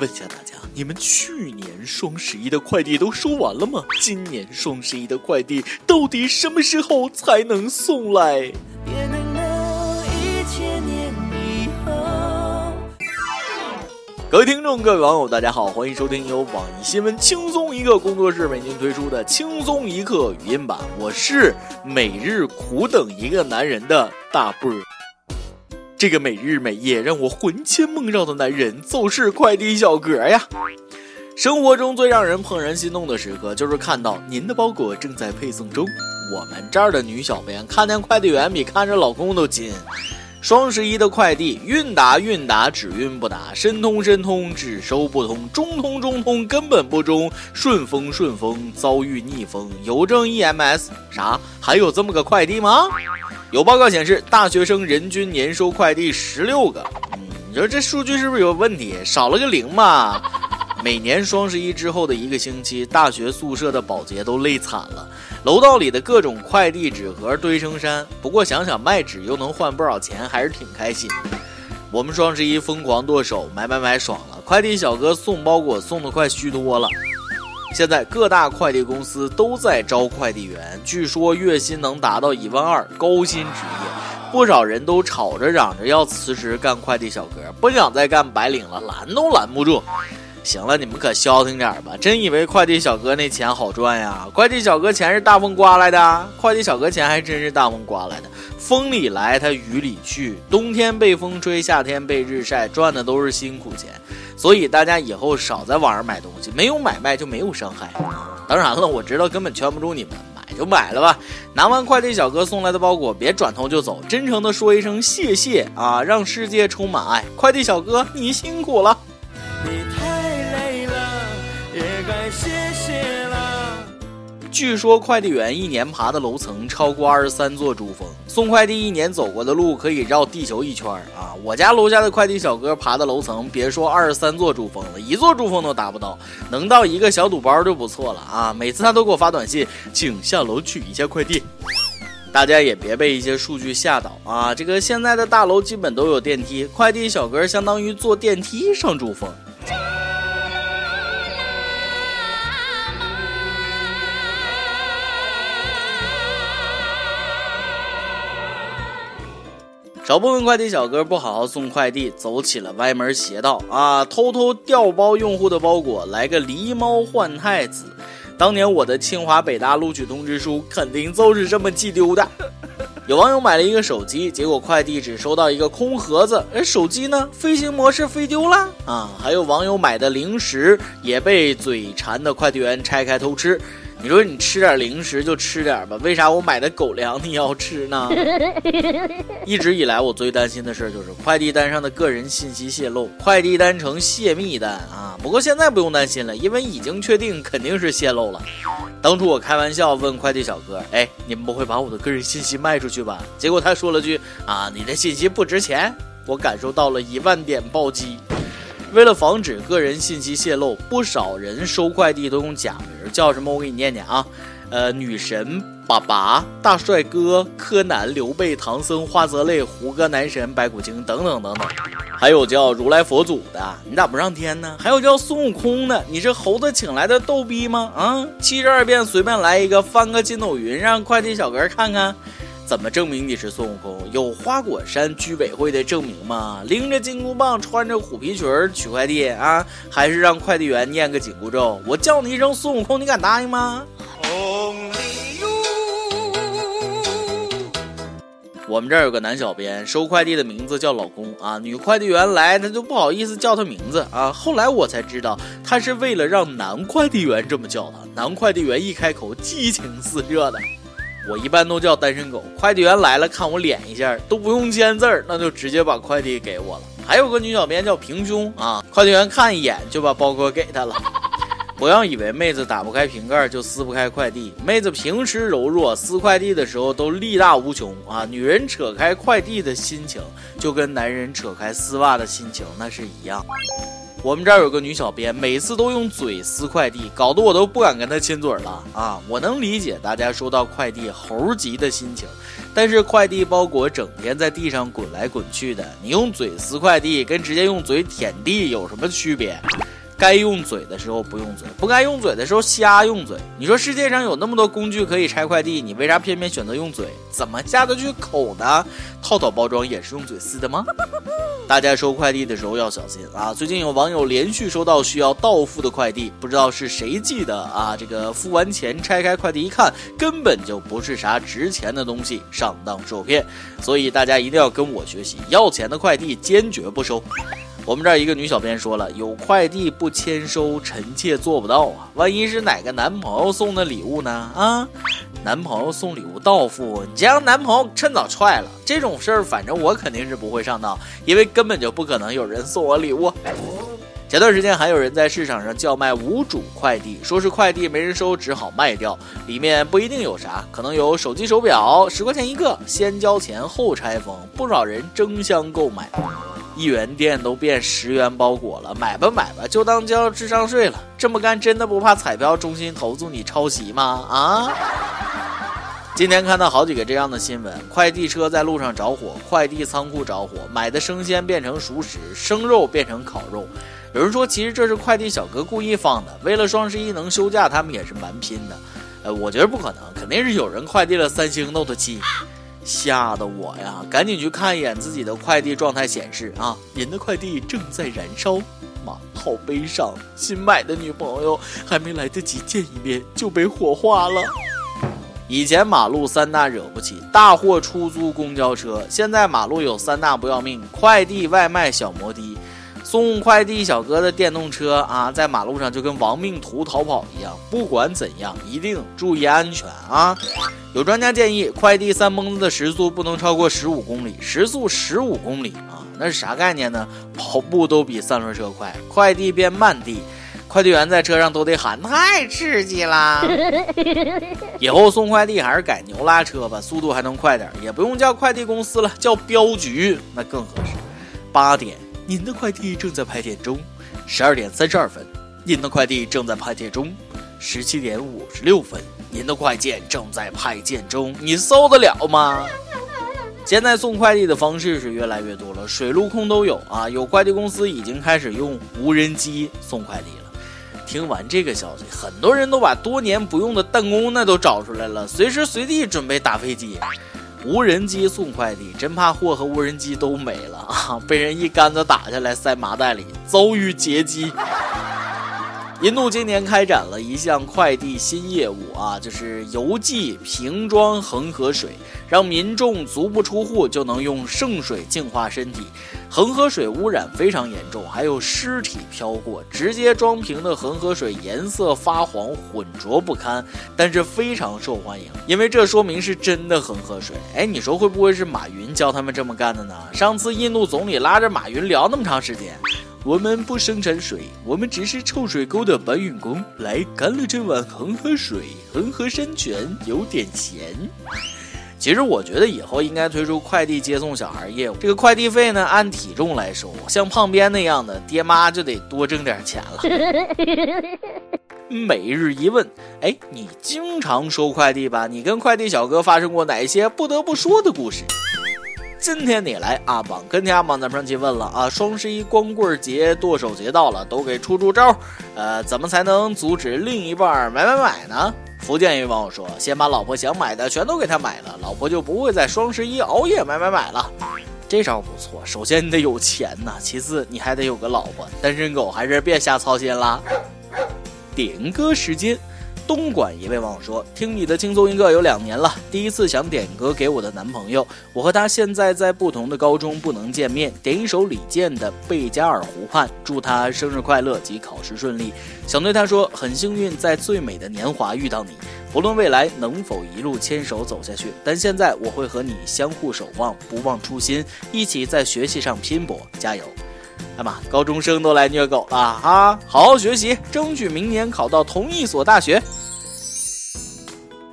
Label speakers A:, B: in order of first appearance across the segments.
A: 问一下大家，你们去年双十一的快递都收完了吗？今年双十一的快递到底什么时候才能送来？各位听众，各位网友，大家好，欢迎收听由网易新闻轻松一刻工作室为您推出的轻松一刻语音版，我是每日苦等一个男人的大波儿。这个每日每夜让我魂牵梦绕的男人，就是快递小哥呀。生活中最让人怦然心动的时刻，就是看到您的包裹正在配送中。我们这儿的女小编看见快递员比看着老公都亲。双十一的快递，韵达韵达，只运不达；申通申通，只收不通；中通中通，根本不中；顺丰顺丰，遭遇逆风。邮政 EMS 啥？还有这么个快递吗？有报告显示，大学生人均年收快递十六个。嗯，你说这数据是不是有问题？少了个零嘛？每年双十一之后的一个星期，大学宿舍的保洁都累惨了，楼道里的各种快递纸盒堆成山。不过想想卖纸又能换不少钱，还是挺开心。我们双十一疯狂剁手，买买买爽了。快递小哥送包裹送的快虚脱了。现在各大快递公司都在招快递员，据说月薪能达到一万二，高薪职业，不少人都吵着嚷着要辞职干快递小哥，不想再干白领了，拦都拦不住。行了，你们可消停点吧，真以为快递小哥那钱好赚呀？快递小哥钱是大风刮来的，快递小哥钱还真是大风刮来的，风里来他雨里去，冬天被风吹，夏天被日晒，赚的都是辛苦钱。所以大家以后少在网上买东西，没有买卖就没有伤害。当然了，我知道根本劝不住你们，买就买了吧。拿完快递小哥送来的包裹，别转头就走，真诚的说一声谢谢啊，让世界充满爱。快递小哥，你辛苦了。谢谢啦据说快递员一年爬的楼层超过二十三座珠峰，送快递一年走过的路可以绕地球一圈啊！我家楼下的快递小哥爬的楼层，别说二十三座珠峰了，一座珠峰都达不到，能到一个小肚包就不错了啊！每次他都给我发短信，请下楼取一下快递。大家也别被一些数据吓到啊！这个现在的大楼基本都有电梯，快递小哥相当于坐电梯上珠峰。小部分快递小哥不好好送快递，走起了歪门邪道啊！偷偷调包用户的包裹，来个狸猫换太子。当年我的清华北大录取通知书肯定就是这么寄丢的。有网友买了一个手机，结果快递只收到一个空盒子，而手机呢？飞行模式飞丢了啊！还有网友买的零食也被嘴馋的快递员拆开偷吃。你说你吃点零食就吃点吧，为啥我买的狗粮你要吃呢？一直以来我最担心的事就是快递单上的个人信息泄露，快递单成泄密单啊！不过现在不用担心了，因为已经确定肯定是泄露了。当初我开玩笑问快递小哥：“哎，你们不会把我的个人信息卖出去吧？”结果他说了句：“啊，你的信息不值钱。”我感受到了一万点暴击。为了防止个人信息泄露，不少人收快递都用假名，叫什么？我给你念念啊，呃，女神、爸爸、大帅哥、柯南、刘备、唐僧、花泽类、胡歌、男神、白骨精等等等等，还有叫如来佛祖的，你咋不上天呢？还有叫孙悟空的，你是猴子请来的逗逼吗？啊，七十二变随便来一个，翻个筋斗云，让快递小哥看看。怎么证明你是孙悟空？有花果山居委会的证明吗？拎着金箍棒，穿着虎皮裙取快递啊？还是让快递员念个紧箍咒？我叫你一声孙悟空，你敢答应吗？我们这儿有个男小编收快递的名字叫老公啊，女快递员来他就不好意思叫他名字啊。后来我才知道，他是为了让男快递员这么叫他。男快递员一开口，激情四射的。我一般都叫单身狗，快递员来了看我脸一下都不用签字儿，那就直接把快递给我了。还有个女小编叫平胸啊，快递员看一眼就把包裹给她了。不要以为妹子打不开瓶盖就撕不开快递，妹子平时柔弱，撕快递的时候都力大无穷啊。女人扯开快递的心情，就跟男人扯开丝袜的心情那是一样。我们这儿有个女小编，每次都用嘴撕快递，搞得我都不敢跟她亲嘴了啊！我能理解大家收到快递猴急的心情，但是快递包裹整天在地上滚来滚去的，你用嘴撕快递跟直接用嘴舔地有什么区别？该用嘴的时候不用嘴，不该用嘴的时候瞎用嘴。你说世界上有那么多工具可以拆快递，你为啥偏偏选择用嘴？怎么下得去口呢？套套包装也是用嘴撕的吗？大家收快递的时候要小心啊！最近有网友连续收到需要到付的快递，不知道是谁寄的啊？这个付完钱拆开快递一看，根本就不是啥值钱的东西，上当受骗。所以大家一定要跟我学习，要钱的快递坚决不收。我们这儿一个女小编说了，有快递不签收，臣妾做不到啊！万一是哪个男朋友送的礼物呢？啊，男朋友送礼物到付，你这让男朋友趁早踹了。这种事儿，反正我肯定是不会上当，因为根本就不可能有人送我礼物。前段时间还有人在市场上叫卖无主快递，说是快递没人收，只好卖掉，里面不一定有啥，可能有手机、手表，十块钱一个，先交钱后拆封，不少人争相购买。一元店都变十元包裹了，买吧买吧，就当交智商税了。这么干真的不怕彩票中心投诉你抄袭吗？啊！今天看到好几个这样的新闻：快递车在路上着火，快递仓库着火，买的生鲜变成熟食，生肉变成烤肉。有人说，其实这是快递小哥故意放的，为了双十一能休假，他们也是蛮拼的。呃，我觉得不可能，肯定是有人快递了三星 Note 7。吓得我呀，赶紧去看一眼自己的快递状态显示啊，您的快递正在燃烧，妈，好悲伤！新买的女朋友还没来得及见一面就被火化了。以前马路三大惹不起，大货、出租、公交车，现在马路有三大不要命：快递、外卖、小摩的。送快递小哥的电动车啊，在马路上就跟亡命徒逃跑一样。不管怎样，一定注意安全啊！有专家建议，快递三蹦子的时速不能超过十五公里，时速十五公里啊，那是啥概念呢？跑步都比三轮车快，快递变慢递，快递员在车上都得喊太刺激啦！以后送快递还是改牛拉车吧，速度还能快点，也不用叫快递公司了，叫镖局那更合适。八点。您的快递正在派件中，十二点三十二分，您的快递正在派件中，十七点五十六分，您的快件正在派件中，你受得了吗？现在送快递的方式是越来越多了，水陆空都有啊，有快递公司已经开始用无人机送快递了。听完这个消息，很多人都把多年不用的弹弓那都找出来了，随时随地准备打飞机。无人机送快递，真怕货和无人机都没了啊！被人一杆子打下来塞麻袋里，遭遇劫机。印度今年开展了一项快递新业务啊，就是邮寄瓶装恒河水，让民众足不出户就能用圣水净化身体。恒河水污染非常严重，还有尸体飘过，直接装瓶的恒河水颜色发黄，浑浊不堪，但是非常受欢迎，因为这说明是真的恒河水。哎，你说会不会是马云教他们这么干的呢？上次印度总理拉着马云聊那么长时间。我们不生产水，我们只是臭水沟的搬运工。来，干了这碗恒河水，恒河山泉有点咸。其实我觉得以后应该推出快递接送小孩业务，这个快递费呢按体重来收，像胖边那样的爹妈就得多挣点钱了。每日一问，哎，你经常收快递吧？你跟快递小哥发生过哪些不得不说的故事？今天你来阿榜跟天阿榜，咱们上去问了啊，双十一光棍节、剁手节到了，都给出出招，呃，怎么才能阻止另一半买买买呢？福建一位网友说，先把老婆想买的全都给他买了，老婆就不会在双十一熬夜买买买了。这招不错，首先你得有钱呐，其次你还得有个老婆。单身狗还是别瞎操心啦。点歌时间。东莞一位网友说：“听你的轻松一刻有两年了，第一次想点歌给我的男朋友。我和他现在在不同的高中，不能见面。点一首李健的《贝加尔湖畔》，祝他生日快乐及考试顺利。想对他说，很幸运在最美的年华遇到你，不论未来能否一路牵手走下去，但现在我会和你相互守望，不忘初心，一起在学习上拼搏，加油！哎妈，高中生都来虐狗了啊！好好学习，争取明年考到同一所大学。”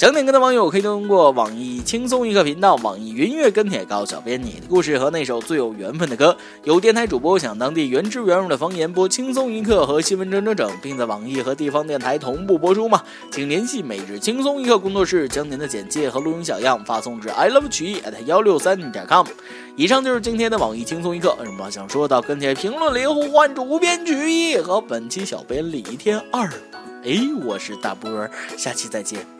A: 想点歌的网友可以通过网易轻松一刻频道、网易云音乐跟帖告诉小编你的故事和那首最有缘分的歌。有电台主播想当地原汁原味的方言播轻松一刻和新闻整整整，并在网易和地方电台同步播出吗？请联系每日轻松一刻工作室，将您的简介和录音小样发送至 i love 曲艺 at 幺六三点 com。以上就是今天的网易轻松一刻，有什么想说到，跟帖评论里呼唤主编曲艺和本期小编李天二吧。哎，我是大波儿，下期再见。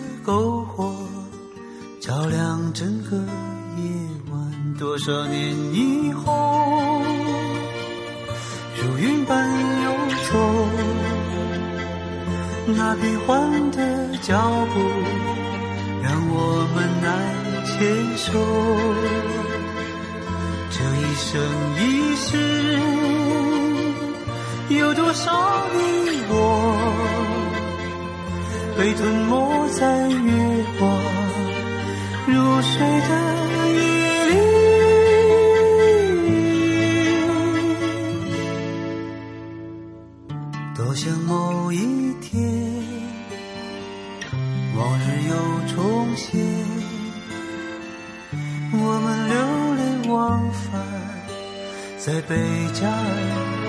B: 篝火照亮整个夜晚，多少年以后，如云般游走，那变幻的脚步让我们难牵手。这一生一世，有多少你我？被吞没在月光入睡的夜里，多想某一天，往日又重现，我们流连忘返在贝加尔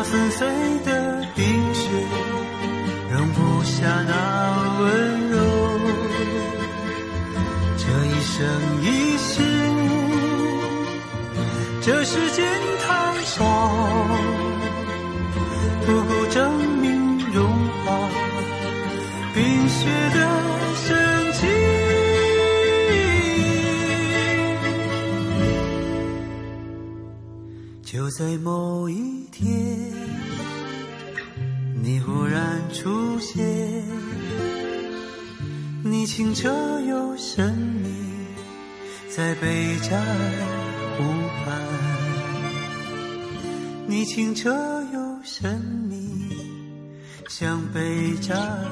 B: 那纷飞的冰雪容不下那温柔。这一生一世，这世间太少，在某一天，你忽然出现，你清澈又神秘，在贝加尔湖畔。你清澈又神秘，像贝加尔。